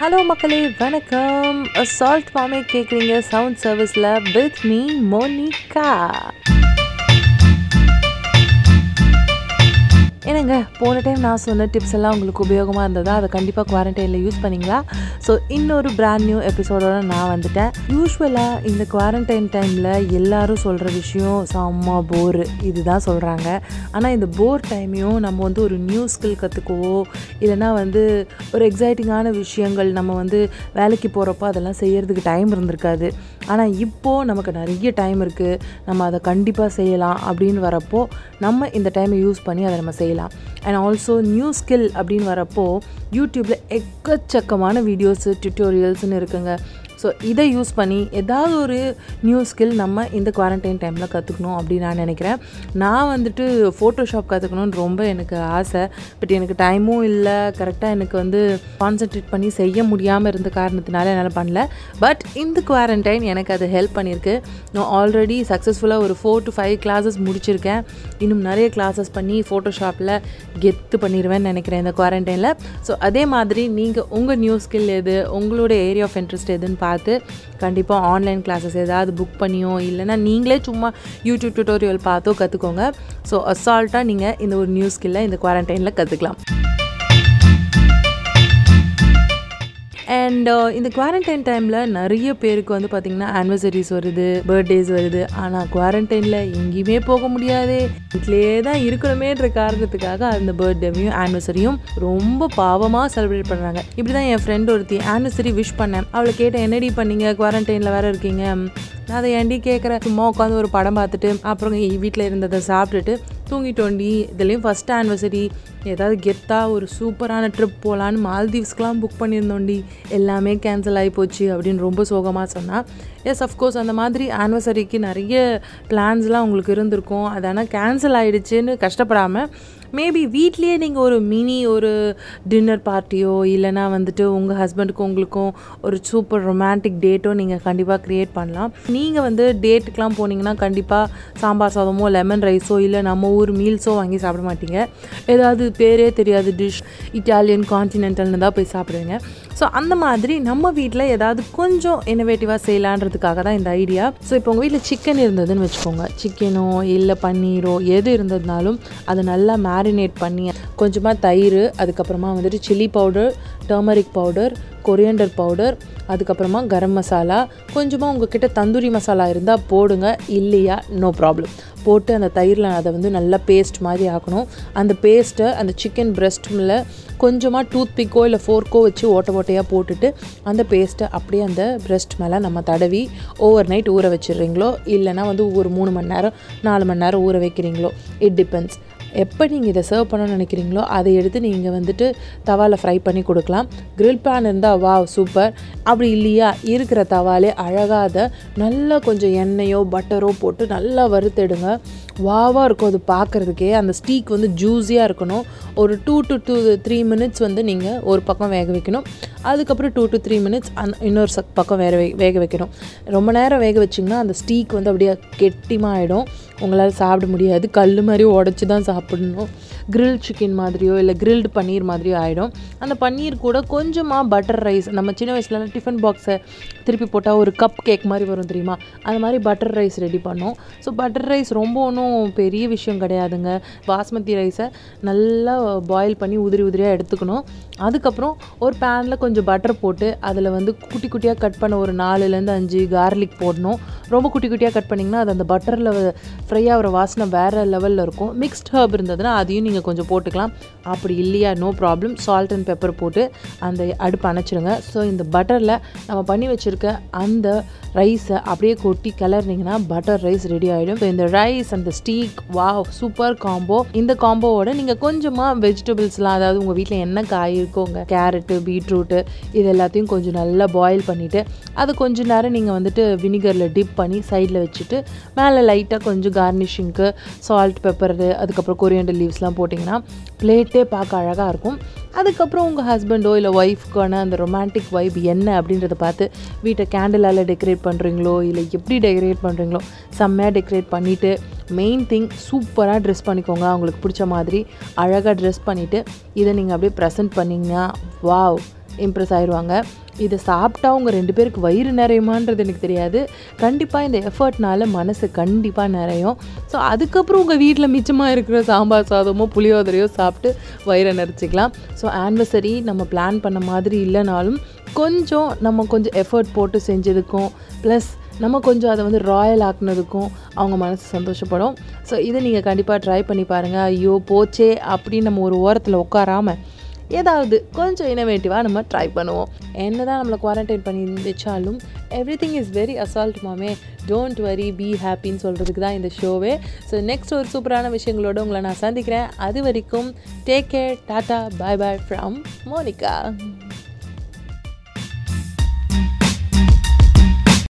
Hello மக்களே வணக்கம். Salt மாமே கேட்குறீங்க சவுண்ட் சர்வீஸில் வித் மீ மோனிகா என்னங்க போன டைம் நான் சொன்ன டிப்ஸ் எல்லாம் உங்களுக்கு உபயோகமாக இருந்ததா? அதை கண்டிப்பாக குவாரண்டைனில் யூஸ் பண்ணிங்களா? ஸோ இன்னொரு பிராண்ட் நியூ எபிசோடோட நான் வந்துட்டேன். யூஸ்வலாக இந்த குவாரண்டைன் டைமில் எல்லாரும் சொல்கிற விஷயம் செம்ம போர் இதுதான் சொல்கிறாங்க ஆனால் இந்த போர் டைமையும் நம்ம வந்து ஒரு நியூ ஸ்கில் கற்றுக்கவோ இல்லைனா வந்து ஒரு எக்ஸைட்டிங்கான விஷயங்கள் நம்ம வந்து வேலைக்கு போகிறப்போ அதெல்லாம் செய்கிறதுக்கு டைம் இருந்திருக்காது. ஆனால் இப்போது நமக்கு நிறைய டைம் இருக்குது நம்ம அதை கண்டிப்பாக செய்யலாம் அப்படின்னு வரப்போ நம்ம இந்த டைமை யூஸ் பண்ணி அதை நம்ம செய்யலாம். அண்ட் ஆல்சோ நியூ ஸ்கில் அப்படின்னு வரப்போ யூடியூப்பில் எக்கச்சக்கமான வீடியோஸு டியூட்டோரியல்ஸ்னு இருக்குங்க. ஸோ இதை யூஸ் பண்ணி ஏதாவது ஒரு நியூ ஸ்கில் நம்ம இந்த குவாரண்டைன் டைமில் கற்றுக்கணும் அப்படின்னு நான் நினைக்கிறேன். நான் வந்துட்டு ஃபோட்டோஷாப் கற்றுக்கணும்னு ரொம்ப எனக்கு ஆசை. பட் எனக்கு டைமும் இல்லை. கரெக்டாக எனக்கு வந்து கான்சென்ட்ரேட் பண்ணி செய்ய முடியாமல் இருந்த காரணத்தினால என்னால் பண்ணல. பட் இந்த குவாரண்டைன் எனக்கு அது ஹெல்ப் பண்ணியிருக்கு. நான் ஆல்ரெடி சக்ஸஸ்ஃபுல்லாக ஒரு ஃபோர் டு ஃபைவ் கிளாஸஸ் முடிச்சிருக்கேன். இன்னும் நிறைய கிளாஸஸ் பண்ணி ஃபோட்டோஷாப்பில் கெத்து பண்ணிடுவேன்னு நினைக்கிறேன் இந்த குவாரண்டைனில் ஸோ அதே மாதிரி நீங்கள் உங்கள் நியூ ஸ்கில் எது உங்களோட ஏரியா ஆஃப் இன்ட்ரெஸ்ட் எதுன்னு பார்த்து கண்டிப்பாக ஆன்லைன் கிளாஸஸ் ஏதாவது புக் பண்ணியோ இல்லைனா நீங்களே சும்மா யூடியூப் டியூட்டோரியல் பார்த்தோ கற்றுக்கோங்க ஸோ அசால்ட்டாக நீங்கள் இந்த ஒரு நியூ ஸ்கில்லை இந்த குவாரண்டைனில் கற்றுக்கலாம் அண்ட் uh, இந்த குவாரண்டைன் டைமில் நிறைய பேருக்கு வந்து பார்த்திங்கன்னா ஆனிவர்சரிஸ் வருது பர்த்டேஸ் வருது. ஆனால் குவாரண்டைனில் எங்கேயுமே போக முடியாது. வீட்டிலேயே தான் இருக்கணுமேன்ற காரணத்துக்காக அந்த பர்த்டேவையும் ஆனிவர்சரியும் ரொம்ப பாவமாக செலிப்ரேட் பண்ணுறாங்க இப்படி தான் என் ஃப்ரெண்ட் ஒருத்தி ஆனிவர்சரி விஷ் பண்ணேன். அவளை கேட்டேன் என்னடி பண்ணீங்க? குவாரண்டைனில் வேறு இருக்கீங்க. அதை ஏண்டி கேட்குறேன் சும்மா உட்காந்து ஒரு படம் பார்த்துட்டு அப்புறம் வீட்டில் இருந்ததை சாப்பிட்டுட்டு தூங்கிட்டோண்டி. இதுலேயும் ஃபஸ்ட் ஆனிவர்சரி ஏதாவது கெத்தாக ஒரு சூப்பரான ட்ரிப் போகலான்னு மால்தீவ்ஸ்க்கெலாம் புக் பண்ணியிருந்தோண்டி. எல்லாமே கேன்சல் ஆகி போச்சு அப்படின்னு ரொம்ப சோகமாக சொன்னால் எஸ் அஃப்கோர்ஸ் அந்த மாதிரி ஆனிவர்சரிக்கு நிறைய பிளான்ஸ்லாம் உங்களுக்கு இருந்திருக்கும். அது ஆனால் கேன்சல் ஆகிடுச்சின்னு கஷ்டப்படாமல் மேபி வீட்லேயே நீங்கள் ஒரு மினி ஒரு டின்னர் பார்ட்டியோ இல்லைனா வந்துட்டு உங்கள் ஹஸ்பண்டுக்கும் உங்களுக்கும் ஒரு சூப்பர் ரொமான்டிக் டேட்டோ நீங்கள் கண்டிப்பாக க்ரியேட் பண்ணலாம். நீங்கள் வந்து டேட்டுக்கெலாம் போனீங்கன்னா கண்டிப்பாக சாம்பார் சாதமோ லெமன் ரைஸோ இல்லை நம்ம ஊர் மீல்ஸோ வாங்கி சாப்பிட மாட்டீங்க. ஏதாவது பேரே தெரியாது டிஷ் இட்டாலியன் கான்டினென்டல்னு தான் போய் சாப்பிடுவீங்க. ஸோ அந்த மாதிரி நம்ம வீட்டில் ஏதாவது கொஞ்சம் இன்னோவேட்டிவாக செய்யலான்றதுக்காக தான் இந்த ஐடியா ஸோ இப்போ உங்கள் வீட்டில் சிக்கன் இருந்ததுன்னு வச்சுக்கோங்க. சிக்கனோ இல்லை பன்னீரோ எது இருந்ததுனாலும் அதை நல்லா மேரினேட் பண்ணி கொஞ்சமாக தயிர் அதுக்கப்புறமா வந்துட்டு chilli powder turmeric powder coriander powder அதுக்கப்புறமா கரம் மசாலா கொஞ்சமாக உங்ககிட்ட தந்தூரி மசாலா இருந்தால் போடுங்க இல்லையா நோ ப்ராப்ளம் போட்டு அந்த தயிரில் அதை வந்து நல்லா பேஸ்ட் மாதிரி ஆக்கணும். அந்த பேஸ்ட்டை அந்த சிக்கன் பிரெஸ்ட்டில் கொஞ்சமாக டூத் பிக்கோ இல்லை ஃபோர்க்கோ வச்சு ஓட்ட ஓட்டையாக போட்டுட்டு அந்த பேஸ்ட்டை அப்படியே அந்த பிரெஸ்ட் மேலே நம்ம தடவி ஓவர் நைட் ஊற வச்சிடுறீங்களோ இல்லைனா வந்து ஒரு மூணு மணி நேரம் நாலு மணி நேரம் ஊற வைக்கிறீங்களோ இட் டிபெண்ட்ஸ் எப்போ நீங்கள் இதை சர்வ் பண்ணணும்னு நினைக்கிறீங்களோ அதை எடுத்து நீங்கள் வந்துட்டு தவாவில் ஃப்ரை பண்ணி கொடுக்கலாம். க்ரில் பேன் இருந்தால் வா சூப்பர் அப்படி இல்லையா இருக்கிற தவாலே அழகாக அதை நல்லா கொஞ்சம் எண்ணெயோ பட்டரோ போட்டு நல்லா வறுத்தெடுங்க. வாவாக இருக்கும் அது பார்க்குறதுக்கே அந்த ஸ்டீக் வந்து ஜூஸியாக இருக்கணும். ஒரு two to two three minutes வந்து நீங்கள் ஒரு பக்கம் வேக வைக்கணும். அதுக்கப்புறம் டூ டு த்ரீ மினிட்ஸ் அந் இன்னொரு சக் பக்கம் வேற வேக வைக்கணும். ரொம்ப நேரம் வேக வச்சிங்கன்னா அந்த ஸ்டீக் வந்து அப்படியே கெட்டிமாகிடும் உங்களால் சாப்பிட முடியாது. கல் மாதிரி உடச்சி தான் சாப்பிடணும். கிரில் சிக்கன் மாதிரியோ இல்லை கிரில்டு பன்னீர் மாதிரியோ ஆகிடும் அந்த பன்னீர் கூட கொஞ்சமாக பட்டர் ரைஸ் நம்ம சின்ன வயசுலலாம் டிஃபன் பாக்ஸை திருப்பி போட்டால் ஒரு கப் கேக் மாதிரி வரும் தெரியுமா? அந்த மாதிரி பட்டர் ரைஸ் ரெடி பண்ணோம். ஸோ பட்டர் ரைஸ் ரொம்ப ஒன்றும் பெரிய விஷயம் கிடையாதுங்க. பாஸ்மதி ரைஸை நல்லா பாயில் பண்ணி உதிரி உதிரியாக எடுத்துக்கணும். அதுக்கப்புறம் ஒரு பேனில் கொஞ்சம் கொஞ்சம் பட்டர் போட்டு அதில் வந்து குட்டி குட்டியாக கட் பண்ண ஒரு நாலுலேருந்து அஞ்சு கார்லிக் போடணும். ரொம்ப குட்டி குட்டியாக கட் பண்ணிங்கன்னா அது அந்த பட்டரில் ஃப்ரை ஆகிற வாசனை வேறு லெவலில் இருக்கும். மிக்ஸ்ட் ஹர்ப் இருந்ததுன்னா அதையும் நீங்கள் கொஞ்சம் போட்டுக்கலாம். அப்படி இல்லையா no problem salt and pepper போட்டு அந்த அடுப்பு அணைச்சிருங்க. ஸோ இந்த பட்டரில் நம்ம பண்ணி வச்சுருக்க அந்த ரைஸை அப்படியே கொட்டி கிளறினீங்கன்னா பட்டர் ரைஸ் ரெடி ஆகிடும் ஸோ இந்த ரைஸ் அந்த ஸ்டீக் வா சூப்பர் காம்போ இந்த காம்போவோட நீங்கள் கொஞ்சமாக வெஜிடபிள்ஸ்லாம் அதாவது உங்கள் வீட்டில் என்ன காய் இருக்கோங்க கேரட்டு பீட்ரூட்டு இது எல்லாத்தையும் கொஞ்சம் நல்லா பாயில் பண்ணிவிட்டு அதை கொஞ்சம் நேரம் நீங்கள் வந்துட்டு வினிகரில் டிப் பண்ணி சைடில் வச்சுட்டு மேலே லைட்டாக கொஞ்சம் கார்னிஷிங்க்கு சால்ட் பெப்பரு அதுக்கப்புறம் கொரியண்டர் லீவ்ஸ்லாம் போட்டிங்கன்னா பிளேட்டே பார்க்க அழகாக இருக்கும். அதுக்கப்புறம் உங்கள் ஹஸ்பண்டோ இல்லை ஒய்ஃப்க்கான அந்த ரொமான்டிக் வைப் என்ன அப்படின்றத பார்த்து வீட்டை கேண்டிலால் டெக்கரேட் பண்ணுறீங்களோ இல்லை எப்படி டெக்கரேட் பண்ணுறீங்களோ செம்மையாக டெக்கரேட் பண்ணிவிட்டு மெயின் திங் சூப்பராக ட்ரெஸ் பண்ணிக்கோங்க. அவங்களுக்கு பிடிச்ச மாதிரி அழகாக ட்ரெஸ் பண்ணிவிட்டு இதை நீங்கள் அப்படியே ப்ரெசென்ட் பண்ணிங்கன்னா வாவ் இம்ப்ரெஸ் ஆயிடுவாங்க இதை சாப்பிட்டா அவங்க ரெண்டு பேருக்கு வயிறு நிறையுமான்றது எனக்கு தெரியாது. கண்டிப்பாக இந்த எஃபர்ட்னால மனசு கண்டிப்பாக நிறையும். ஸோ அதுக்கப்புறம் உங்கள் வீட்டில் மிச்சமாக இருக்கிற சாம்பார் சாதமோ புளியோதரையோ சாப்பிட்டு வயிறை நிறைச்சிக்கலாம். ஸோ ஆனிவர்சரி நம்ம பிளான் பண்ண மாதிரி இல்லைனாலும் கொஞ்சம் நம்ம கொஞ்சம் எஃபர்ட் போட்டு செஞ்சதுக்கும் ப்ளஸ் நம்ம கொஞ்சம் அதை வந்து ராயல் ஆக்குனதுக்கும் அவங்க மனசு சந்தோஷப்படும். ஸோ இதை நீங்கள் கண்டிப்பாக ட்ரை பண்ணி பாருங்கள் ஐயோ போச்சே அப்படின்னு நம்ம ஒரு ஓரத்தில் உட்காராமல் ஏதாவது கொஞ்சம் இனோவேட்டிவாக நம்ம ட்ரை பண்ணுவோம். என்ன தான் நம்மளை குவாரண்டைன் பண்ணி இருந்துச்சாலும் everything is very assault மாமே. டோன்ட் வரி பி ஹாப்பின்னு சொல்கிறதுக்கு தான் இந்த ஷோவே ஸோ நெக்ஸ்ட் ஒரு சூப்பரான விஷயங்களோட உங்களை நான் சந்திக்கிறேன். அது வரைக்கும் take care tata bye bye from Monica.